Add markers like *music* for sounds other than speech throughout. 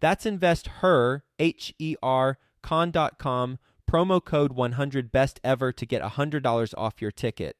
That's investher, H E R, con.com promo code 100 best ever to get $100 off your ticket.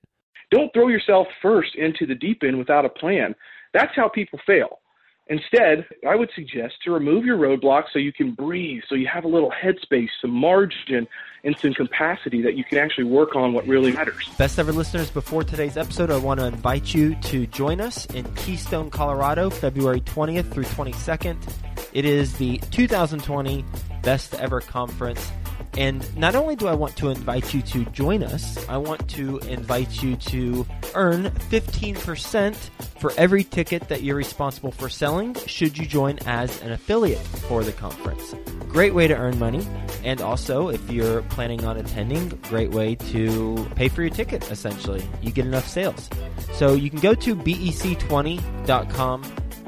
Don't throw yourself first into the deep end without a plan. That's how people fail. Instead, I would suggest to remove your roadblocks so you can breathe, so you have a little headspace, some margin, and some capacity that you can actually work on what really matters. Best ever listeners, before today's episode, I want to invite you to join us in Keystone, Colorado, February 20th through 22nd. It is the 2020 Best Ever Conference. And not only do I want to invite you to join us, I want to invite you to earn 15% for every ticket that you're responsible for selling should you join as an affiliate for the conference. Great way to earn money. And also, if you're planning on attending, great way to pay for your ticket, essentially. You get enough sales. So you can go to bec20.com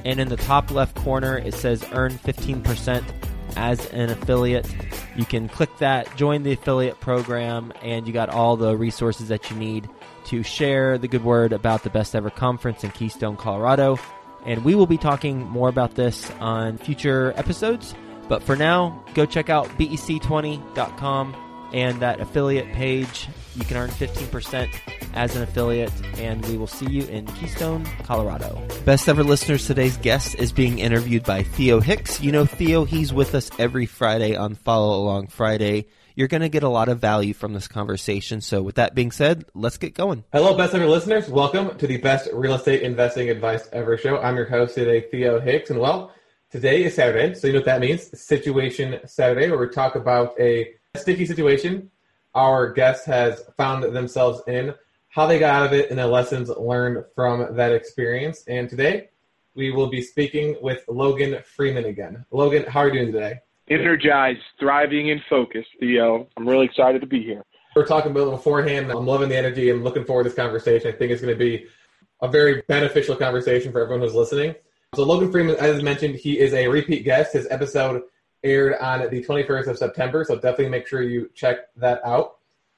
and in the top left corner it says earn 15% as an affiliate. You can click that, join the affiliate program, and you got all the resources that you need to share the good word about the Best Ever Conference in Keystone, Colorado. And we will be talking more about this on future episodes. But for now, go check out bec20.com and that affiliate page. You can earn 15% as an affiliate, and we will see you in Keystone, Colorado. Best ever listeners, today's guest is being interviewed by Theo Hicks. You know Theo, he's with us every Friday on Follow Along Friday. You're going to get a lot of value from this conversation. So, with that being said, let's get going. Hello, best ever listeners. Welcome to the best real estate investing advice ever show. I'm your host today, Theo Hicks, and well, today is Saturday, so you know what that means Situation Saturday, where we talk about a sticky situation our guest has found themselves in, how they got out of it, and the lessons learned from that experience. And today, we will be speaking with Logan Freeman again. Logan, how are you doing today? Energized, thriving, and focused, Theo. I'm really excited to be here. We are talking about beforehand. I'm loving the energy. I'm looking forward to this conversation. I think it's going to be a very beneficial conversation for everyone who's listening. So, Logan Freeman, as mentioned, he is a repeat guest. His episode aired on the 21st of September, so definitely make sure you check that out.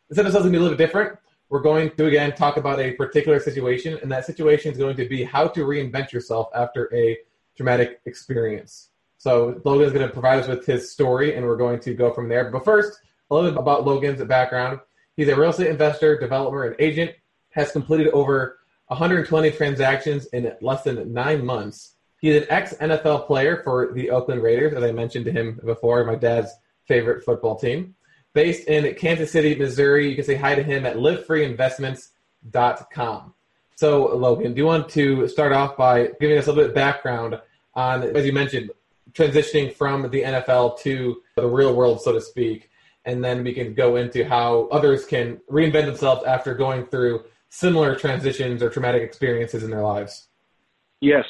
This episode is going to be a little bit different. We're going to, again, talk about a particular situation, and that situation is going to be how to reinvent yourself after a traumatic experience. So, Logan is going to provide us with his story, and we're going to go from there. But first, a little bit about Logan's background. He's a real estate investor, developer, and agent, has completed over 120 transactions in less than nine months He's an ex NFL player for the Oakland Raiders, as I mentioned to him before, my dad's favorite football team. Based in Kansas City, Missouri, you can say hi to him at livefreeinvestments.com. So, Logan, do you want to start off by giving us a little bit of background on, as you mentioned, transitioning from the NFL to the real world, so to speak, and then we can go into how others can reinvent themselves after going through similar transitions or traumatic experiences in their lives? Yes.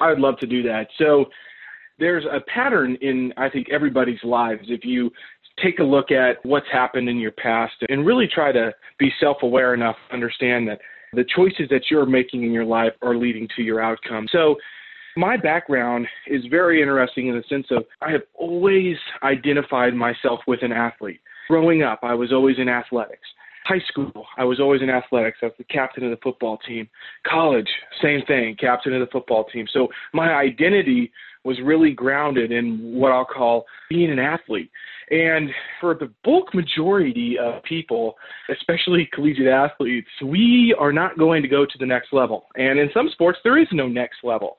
I would love to do that. So there's a pattern in I think everybody's lives if you take a look at what's happened in your past and really try to be self-aware enough to understand that the choices that you're making in your life are leading to your outcome. So my background is very interesting in the sense of I have always identified myself with an athlete. Growing up, I was always in athletics. High school, I was always in athletics. I was the captain of the football team. College, same thing, captain of the football team. So my identity was really grounded in what I'll call being an athlete. And for the bulk majority of people, especially collegiate athletes, we are not going to go to the next level. And in some sports, there is no next level.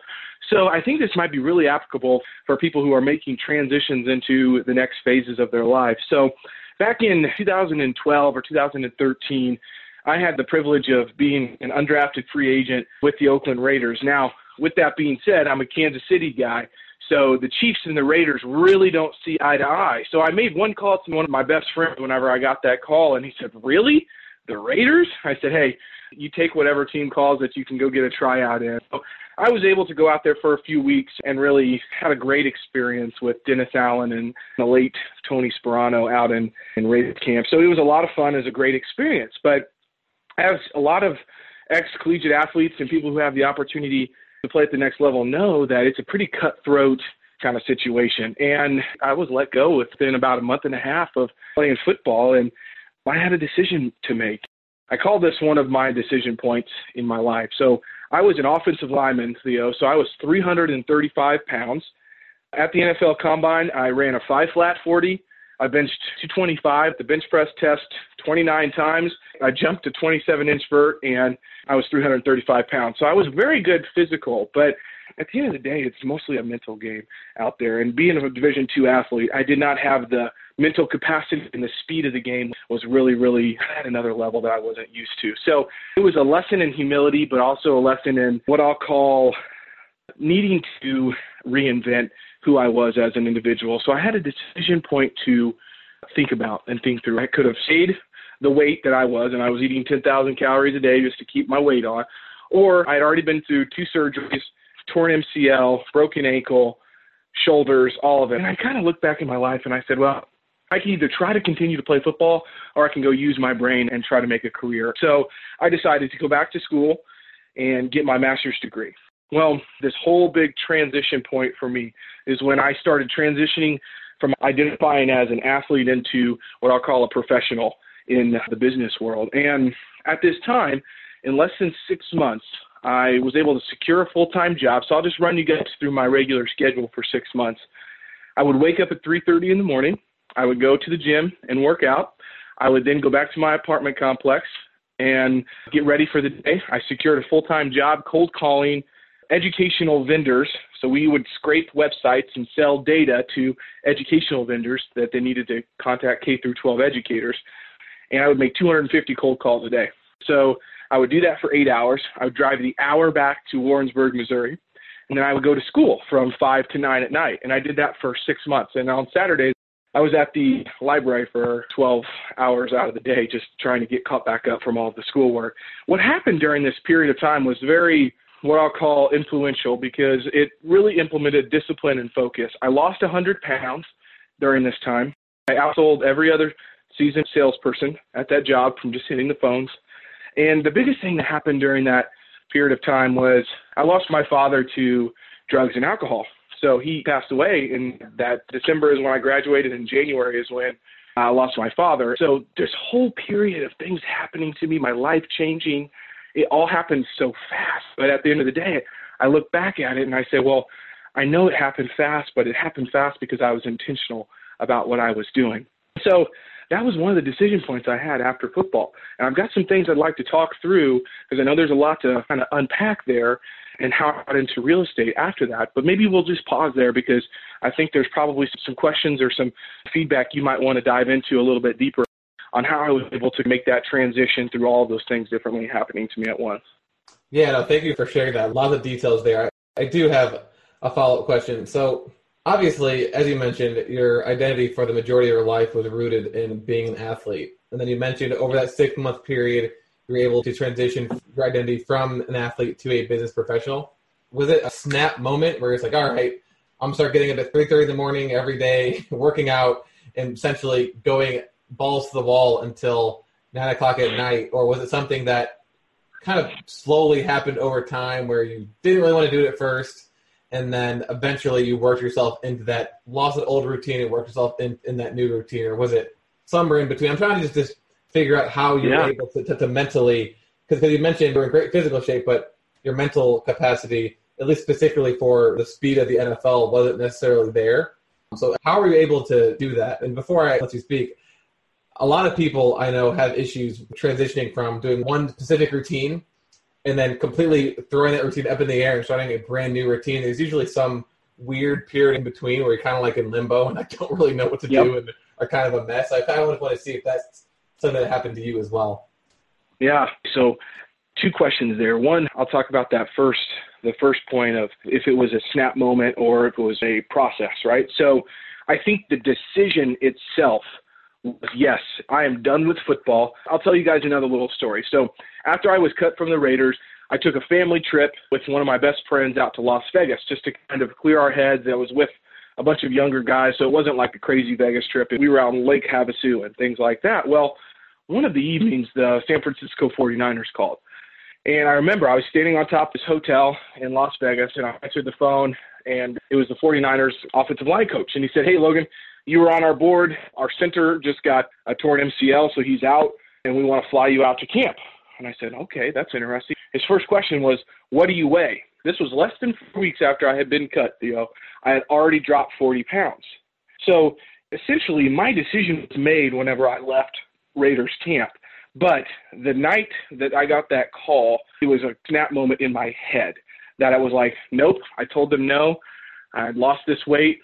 So I think this might be really applicable for people who are making transitions into the next phases of their life. So back in 2012 or 2013, I had the privilege of being an undrafted free agent with the Oakland Raiders. Now, with that being said, I'm a Kansas City guy. So the Chiefs and the Raiders really don't see eye to eye. So I made one call to one of my best friends whenever I got that call, and he said, Really? The Raiders? I said, Hey, you take whatever team calls that you can go get a tryout in. So I was able to go out there for a few weeks and really had a great experience with Dennis Allen and the late Tony Sparano out in, in Raiders camp. So it was a lot of fun. It was a great experience. But as a lot of ex collegiate athletes and people who have the opportunity to play at the next level know that it's a pretty cutthroat kind of situation. And I was let go within about a month and a half of playing football, and I had a decision to make. I call this one of my decision points in my life. So I was an offensive lineman, Theo, so I was 335 pounds. At the NFL Combine, I ran a five flat 40. I benched 225, the bench press test 29 times. I jumped a 27 inch vert, and I was 335 pounds. So I was very good physical, but at the end of the day, it's mostly a mental game out there. And being a Division two athlete, I did not have the mental capacity and the speed of the game was really, really at another level that I wasn't used to. So it was a lesson in humility, but also a lesson in what I'll call needing to reinvent who I was as an individual. So I had a decision point to think about and think through. I could have stayed the weight that I was, and I was eating 10,000 calories a day just to keep my weight on, or I had already been through two surgeries, torn MCL, broken ankle, shoulders, all of it. And I kind of looked back in my life and I said, well, I can either try to continue to play football or I can go use my brain and try to make a career. So I decided to go back to school and get my master's degree. Well, this whole big transition point for me is when I started transitioning from identifying as an athlete into what I'll call a professional in the business world. And at this time, in less than six months, I was able to secure a full time job. So I'll just run you guys through my regular schedule for six months. I would wake up at 3:30 in the morning. I would go to the gym and work out. I would then go back to my apartment complex and get ready for the day. I secured a full time job cold calling educational vendors. So we would scrape websites and sell data to educational vendors that they needed to contact K through 12 educators. And I would make 250 cold calls a day. So I would do that for eight hours. I would drive the hour back to Warrensburg, Missouri. And then I would go to school from five to nine at night. And I did that for six months. And on Saturdays, I was at the library for 12 hours out of the day just trying to get caught back up from all of the schoolwork. What happened during this period of time was very what I'll call influential because it really implemented discipline and focus. I lost 100 pounds during this time. I outsold every other seasoned salesperson at that job from just hitting the phones. And the biggest thing that happened during that period of time was I lost my father to drugs and alcohol. So he passed away, and that December is when I graduated, and January is when I lost my father. So this whole period of things happening to me, my life changing, it all happened so fast. But at the end of the day, I look back at it and I say, well, I know it happened fast, but it happened fast because I was intentional about what I was doing. So that was one of the decision points I had after football. And I've got some things I'd like to talk through because I know there's a lot to kind of unpack there and how I got into real estate after that. But maybe we'll just pause there because I think there's probably some questions or some feedback you might want to dive into a little bit deeper on how I was able to make that transition through all those things differently happening to me at once. Yeah, no, thank you for sharing that. A lot of details there. I, I do have a follow up question. So, obviously, as you mentioned, your identity for the majority of your life was rooted in being an athlete. And then you mentioned over that six month period, you were able to transition your identity from an athlete to a business professional. Was it a snap moment where it's like, all right, I'm start getting up at 3:30 in the morning every day, *laughs* working out, and essentially going balls to the wall until nine o'clock at night, or was it something that kind of slowly happened over time where you didn't really want to do it at first, and then eventually you worked yourself into that lost that old routine and worked yourself in, in that new routine, or was it somewhere in between? I'm trying to just, just figure out how you're Yeah. able to, to, to mentally, because you mentioned you're in great physical shape, but your mental capacity, at least specifically for the speed of the NFL, wasn't necessarily there. So how are you able to do that? And before I let you speak, a lot of people I know have issues transitioning from doing one specific routine and then completely throwing that routine up in the air and starting a brand new routine. There's usually some weird period in between where you're kind of like in limbo and I don't really know what to Yep. do and are kind of a mess. I kind of want to see if that's something that happened to you as well. Yeah. So, two questions there. One, I'll talk about that first. The first point of if it was a snap moment or if it was a process, right? So, I think the decision itself yes, I am done with football. I'll tell you guys another little story. So, after I was cut from the Raiders, I took a family trip with one of my best friends out to Las Vegas just to kind of clear our heads. I was with a bunch of younger guys, so it wasn't like a crazy Vegas trip. We were out on Lake Havasu and things like that. Well, one of the evenings, the San Francisco 49ers called. And I remember I was standing on top of this hotel in Las Vegas, and I answered the phone, and it was the 49ers offensive line coach. And he said, Hey, Logan, you were on our board. Our center just got a torn MCL, so he's out, and we want to fly you out to camp. And I said, Okay, that's interesting. His first question was, What do you weigh? This was less than four weeks after I had been cut, Theo. I had already dropped 40 pounds. So essentially, my decision was made whenever I left Raiders camp. But the night that I got that call, it was a snap moment in my head that I was like, nope. I told them no. I had lost this weight.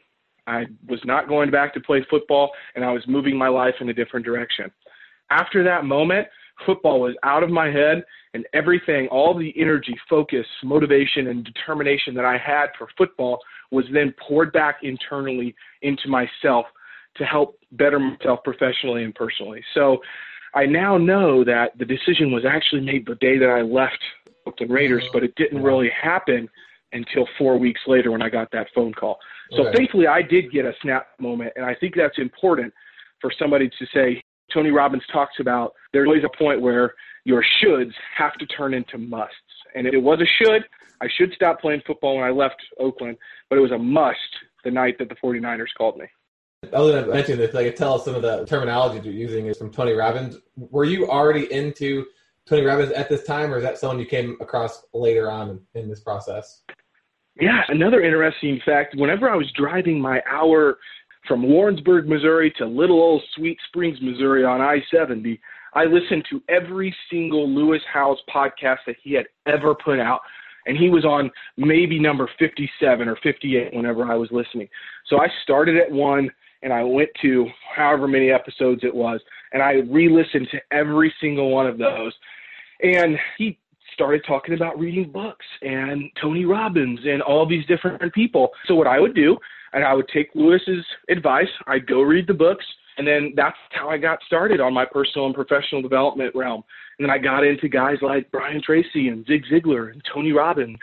I was not going back to play football, and I was moving my life in a different direction. After that moment, football was out of my head, and everything, all the energy, focus, motivation, and determination that I had for football was then poured back internally into myself to help better myself professionally and personally. So I now know that the decision was actually made the day that I left Oakland Raiders, but it didn't really happen until four weeks later when I got that phone call. So Okay. thankfully, I did get a snap moment, and I think that's important for somebody to say. Tony Robbins talks about there's always a point where your shoulds have to turn into musts, and it was a should. I should stop playing football when I left Oakland, but it was a must the night that the 49ers called me. Other than mentioning this, could tell us some of the terminology you're using is from Tony Robbins. Were you already into Tony Robbins at this time, or is that someone you came across later on in this process? Yeah, another interesting fact whenever I was driving my hour from Warrensburg, Missouri to little old Sweet Springs, Missouri on I 70, I listened to every single Lewis Howes podcast that he had ever put out. And he was on maybe number 57 or 58 whenever I was listening. So I started at one and I went to however many episodes it was. And I re listened to every single one of those. And he started talking about reading books and Tony Robbins and all these different people. So what I would do, and I would take Lewis's advice, I'd go read the books, and then that's how I got started on my personal and professional development realm. And then I got into guys like Brian Tracy and Zig Ziglar and Tony Robbins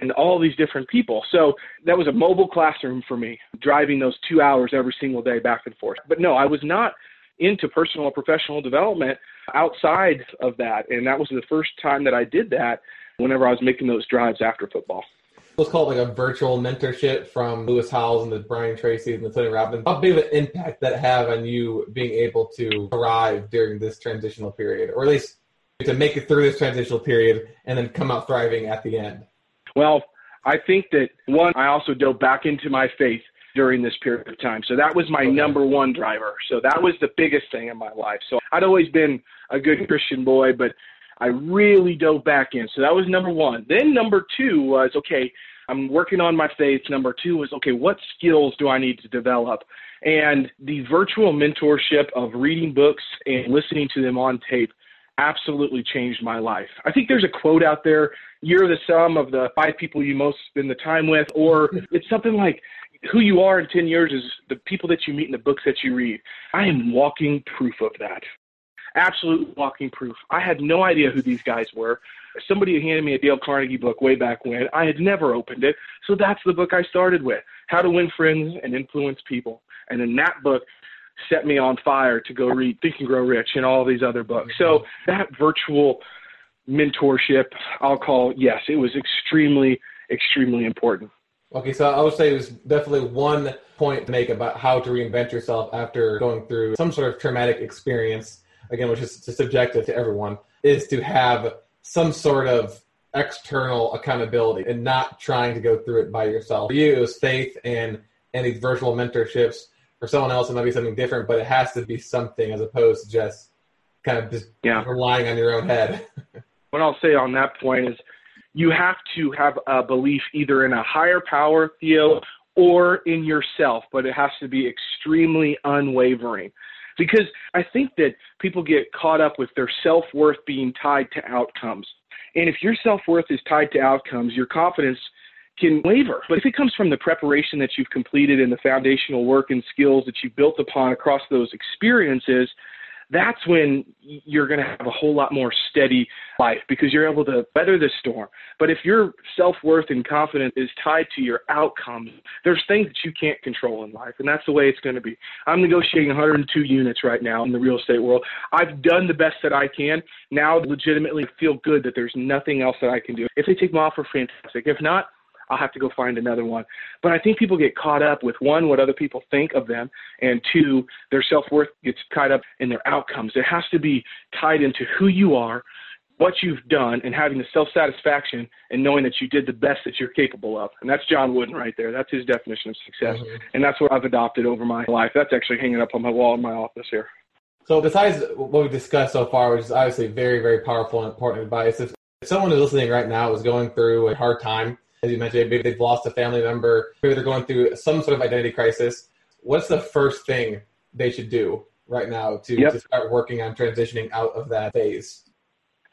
and all these different people. So that was a mobile classroom for me, driving those two hours every single day back and forth. But no, I was not into personal and professional development outside of that. And that was the first time that I did that whenever I was making those drives after football. Let's call it like a virtual mentorship from Lewis Howes and the Brian Tracy and the Tony Robbins. How big of an impact that have on you being able to thrive during this transitional period, or at least to make it through this transitional period and then come out thriving at the end? Well, I think that one, I also dove back into my faith during this period of time. So that was my number one driver. So that was the biggest thing in my life. So I'd always been a good Christian boy, but I really dove back in. So that was number one. Then number two was okay, I'm working on my faith. Number two was okay, what skills do I need to develop? And the virtual mentorship of reading books and listening to them on tape absolutely changed my life. I think there's a quote out there you're the sum of the five people you most spend the time with, or *laughs* it's something like, who you are in 10 years is the people that you meet and the books that you read. I am walking proof of that. Absolute walking proof. I had no idea who these guys were. Somebody handed me a Dale Carnegie book way back when. I had never opened it. So that's the book I started with How to Win Friends and Influence People. And then that book set me on fire to go read Think and Grow Rich and all these other books. So that virtual mentorship, I'll call, yes, it was extremely, extremely important. Okay, so I would say there's definitely one point to make about how to reinvent yourself after going through some sort of traumatic experience. again, which is subjective to everyone, is to have some sort of external accountability and not trying to go through it by yourself. For you, it was faith and and these virtual mentorships. For someone else, it might be something different, but it has to be something as opposed to just kind of just yeah. relying on your own head. *laughs* what I'll say on that point is you have to have a belief either in a higher power, Theo, or in yourself, but it has to be extremely unwavering. Because I think that people get caught up with their self worth being tied to outcomes. And if your self worth is tied to outcomes, your confidence can waver. But if it comes from the preparation that you've completed and the foundational work and skills that you've built upon across those experiences, that's when you're going to have a whole lot more steady life because you're able to weather the storm. But if your self worth and confidence is tied to your outcomes, there's things that you can't control in life, and that's the way it's going to be. I'm negotiating 102 units right now in the real estate world. I've done the best that I can. Now, legitimately feel good that there's nothing else that I can do. If they take me off, fantastic. If not, I'll have to go find another one. But I think people get caught up with one, what other people think of them, and two, their self worth gets tied up in their outcomes. It has to be tied into who you are, what you've done, and having the self satisfaction and knowing that you did the best that you're capable of. And that's John Wooden right there. That's his definition of success. Mm-hmm. And that's what I've adopted over my life. That's actually hanging up on my wall in my office here. So, besides what we've discussed so far, which is obviously very, very powerful and important advice, if someone is listening right now is going through a hard time as you mentioned, maybe they've lost a family member, maybe they're going through some sort of identity crisis. What's the first thing they should do right now to, yep. to start working on transitioning out of that phase?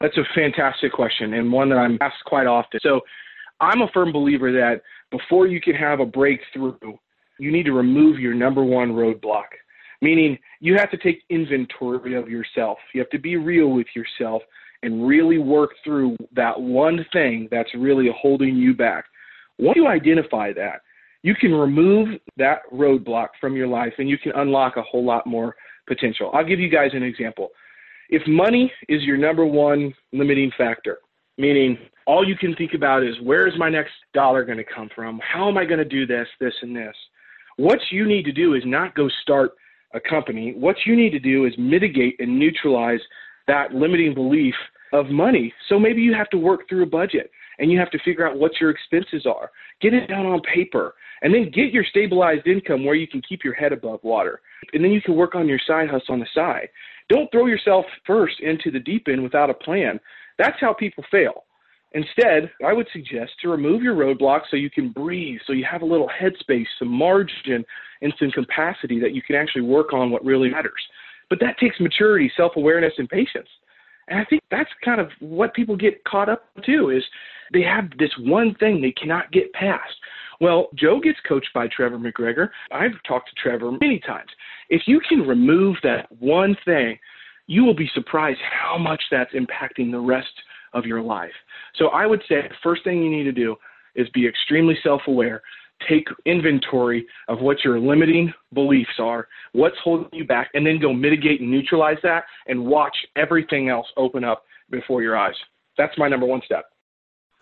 That's a fantastic question and one that I'm asked quite often. So I'm a firm believer that before you can have a breakthrough, you need to remove your number one roadblock. Meaning, you have to take inventory of yourself. You have to be real with yourself and really work through that one thing that's really holding you back. Once you identify that, you can remove that roadblock from your life and you can unlock a whole lot more potential. I'll give you guys an example. If money is your number one limiting factor, meaning all you can think about is where is my next dollar going to come from? How am I going to do this, this, and this? What you need to do is not go start a company. What you need to do is mitigate and neutralize that limiting belief of money. So maybe you have to work through a budget and you have to figure out what your expenses are. Get it down on paper and then get your stabilized income where you can keep your head above water. And then you can work on your side hustle on the side. Don't throw yourself first into the deep end without a plan. That's how people fail. Instead, I would suggest to remove your roadblocks so you can breathe, so you have a little headspace, some margin, and some capacity that you can actually work on what really matters. But that takes maturity, self awareness, and patience. And I think that's kind of what people get caught up to is they have this one thing they cannot get past. Well, Joe gets coached by Trevor McGregor. I've talked to Trevor many times. If you can remove that one thing, you will be surprised how much that's impacting the rest of your life. So I would say the first thing you need to do is be extremely self aware take inventory of what your limiting beliefs are, what's holding you back, and then go mitigate and neutralize that and watch everything else open up before your eyes. That's my number one step.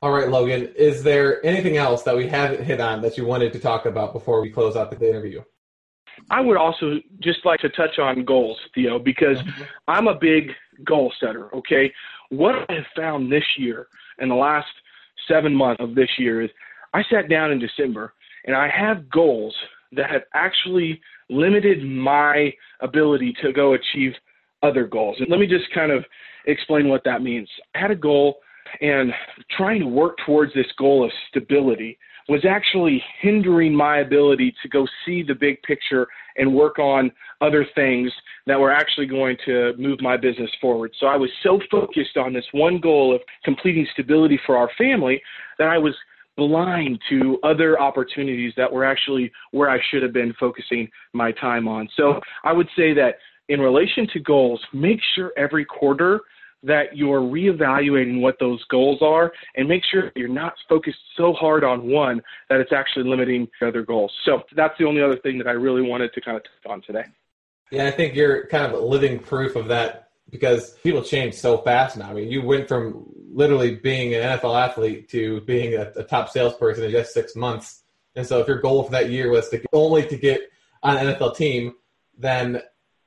All right, Logan, is there anything else that we haven't hit on that you wanted to talk about before we close out the interview? I would also just like to touch on goals, Theo, because mm-hmm. I'm a big goal setter, okay? What I have found this year in the last seven months of this year is I sat down in December and I have goals that have actually limited my ability to go achieve other goals. And let me just kind of explain what that means. I had a goal, and trying to work towards this goal of stability was actually hindering my ability to go see the big picture and work on other things that were actually going to move my business forward. So I was so focused on this one goal of completing stability for our family that I was blind to other opportunities that were actually where I should have been focusing my time on. So I would say that in relation to goals, make sure every quarter that you're reevaluating what those goals are and make sure you're not focused so hard on one that it's actually limiting other goals. So that's the only other thing that I really wanted to kind of touch on today. Yeah, I think you're kind of living proof of that because people change so fast now. I mean, you went from literally being an NFL athlete to being a, a, top salesperson in just six months. And so, if your goal for that year was to only to get on an NFL team, then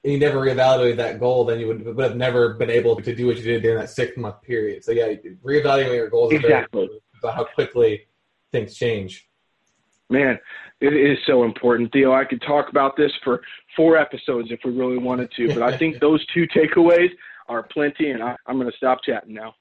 you never reevaluated that goal, then you would, would have never been able to do what you did during that six month period. So yeah, reevaluating your goals exactly about how quickly things change. Man, it is so important, Theo. I could talk about this for four episodes if we really wanted to, but I think *laughs* those two takeaways are plenty, and I, am going to stop chatting now.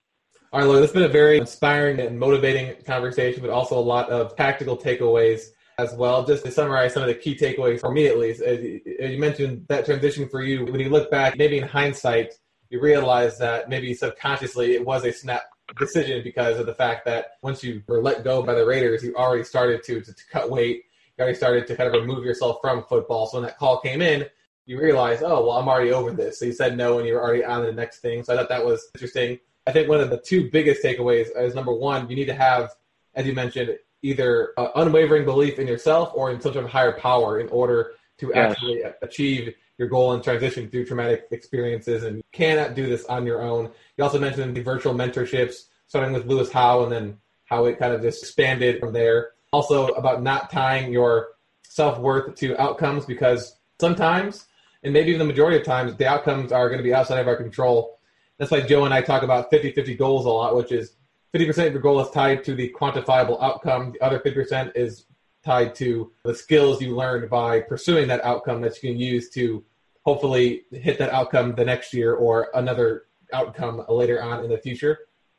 All right, Logan, this has been a very inspiring and motivating conversation, but also a lot of tactical takeaways as well. Just to summarize some of the key takeaways for me, at least, as you mentioned that transition for you, when you look back, maybe in hindsight, you realize that maybe subconsciously it was a snap decision because of the fact that once you were let go by the Raiders, you already started to, to, to cut weight. You already started to kind of remove yourself from football. So when that call came in, you realize, oh, well, I'm already over this. So you said no and you were already on to the next thing. So I thought that was interesting. I think one of the two biggest takeaways is number one, you need to have, as you mentioned, either uh, unwavering belief in yourself or in some sort of higher power in order to yes. actually achieve your goal and transition through traumatic experiences. And you cannot do this on your own. You also mentioned the virtual mentorships, starting with Lewis Howe, and then how it kind of just expanded from there. Also about not tying your self worth to outcomes because sometimes, and maybe even the majority of times, the outcomes are going to be outside of our control that's why Joe and I talk about 50 50 goals a lot, which is 50% of your goal is tied to the quantifiable outcome. The other 50% is tied to the skills you learned by pursuing that outcome that you can use to hopefully hit that outcome the next year or another outcome later on in the future.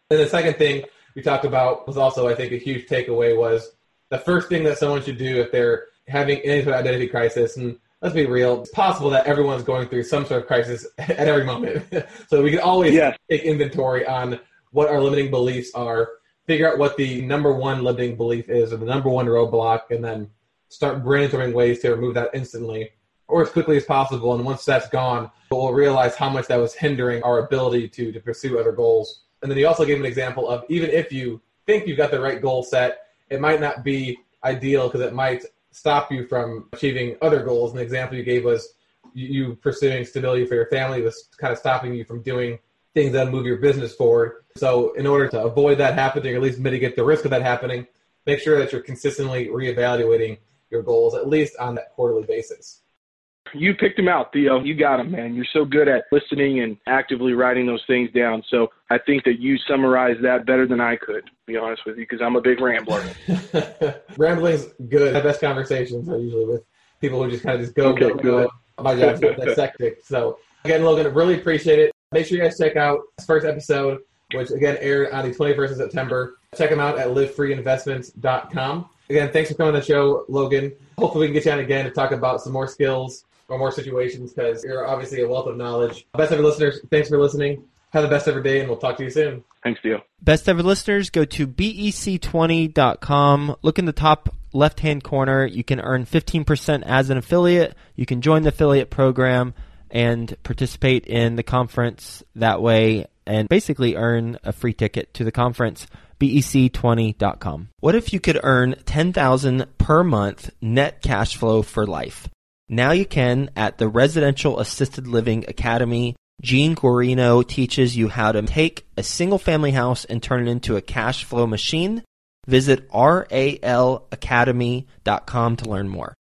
And the second thing we talked about was also, I think, a huge takeaway was the first thing that someone should do if they're having any sort of identity crisis, and let's be real, it's possible that everyone's going through some sort of crisis *laughs* at every moment. *laughs* so we can always take inventory on what our limiting beliefs are, figure out what the number one limiting belief is or the number one roadblock, and then start brainstorming ways to remove that instantly or as quickly as possible. And once that's gone, we'll realize how much that was hindering our ability to, to pursue other goals. And then he also gave an example of even if you think you've got the right goal set, it might not be ideal because it might stop you from achieving other goals. An example you gave was you pursuing stability for your family was kind of stopping you from doing things that move your business forward. So, in order to avoid that happening, or at least mitigate the risk of that happening, make sure that you're consistently reevaluating your goals, at least on that quarterly basis. You picked him out, Theo. You got him, man. You're so good at listening and actively writing those things down. So I think that you summarized that better than I could, to be honest with you, because I'm a big rambler. *laughs* Rambling's good. The best conversations are usually with people who just kind of just go, okay, go, go. My job's that's hectic. So again, Logan, really appreciate it. Make sure you guys check out this first episode, which again aired on the 21st of September. Check them out at livefreeinvestments.com. Again, thanks for coming on the show, Logan. Hopefully, we can get you on again to talk about some more skills or more situations because you're obviously a wealth of knowledge. Best ever listeners, thanks for listening. Have the best ever day, and we'll talk to you soon. Thanks, Theo. Best ever listeners, go to bec20.com. Look in the top left hand corner. You can earn 15% as an affiliate. You can join the affiliate program and participate in the conference that way and basically earn a free ticket to the conference bec20.com. What if you could earn 10,000 per month net cash flow for life? Now you can at the Residential Assisted Living Academy. Gene Guarino teaches you how to take a single family house and turn it into a cash flow machine. Visit ralacademy.com to learn more.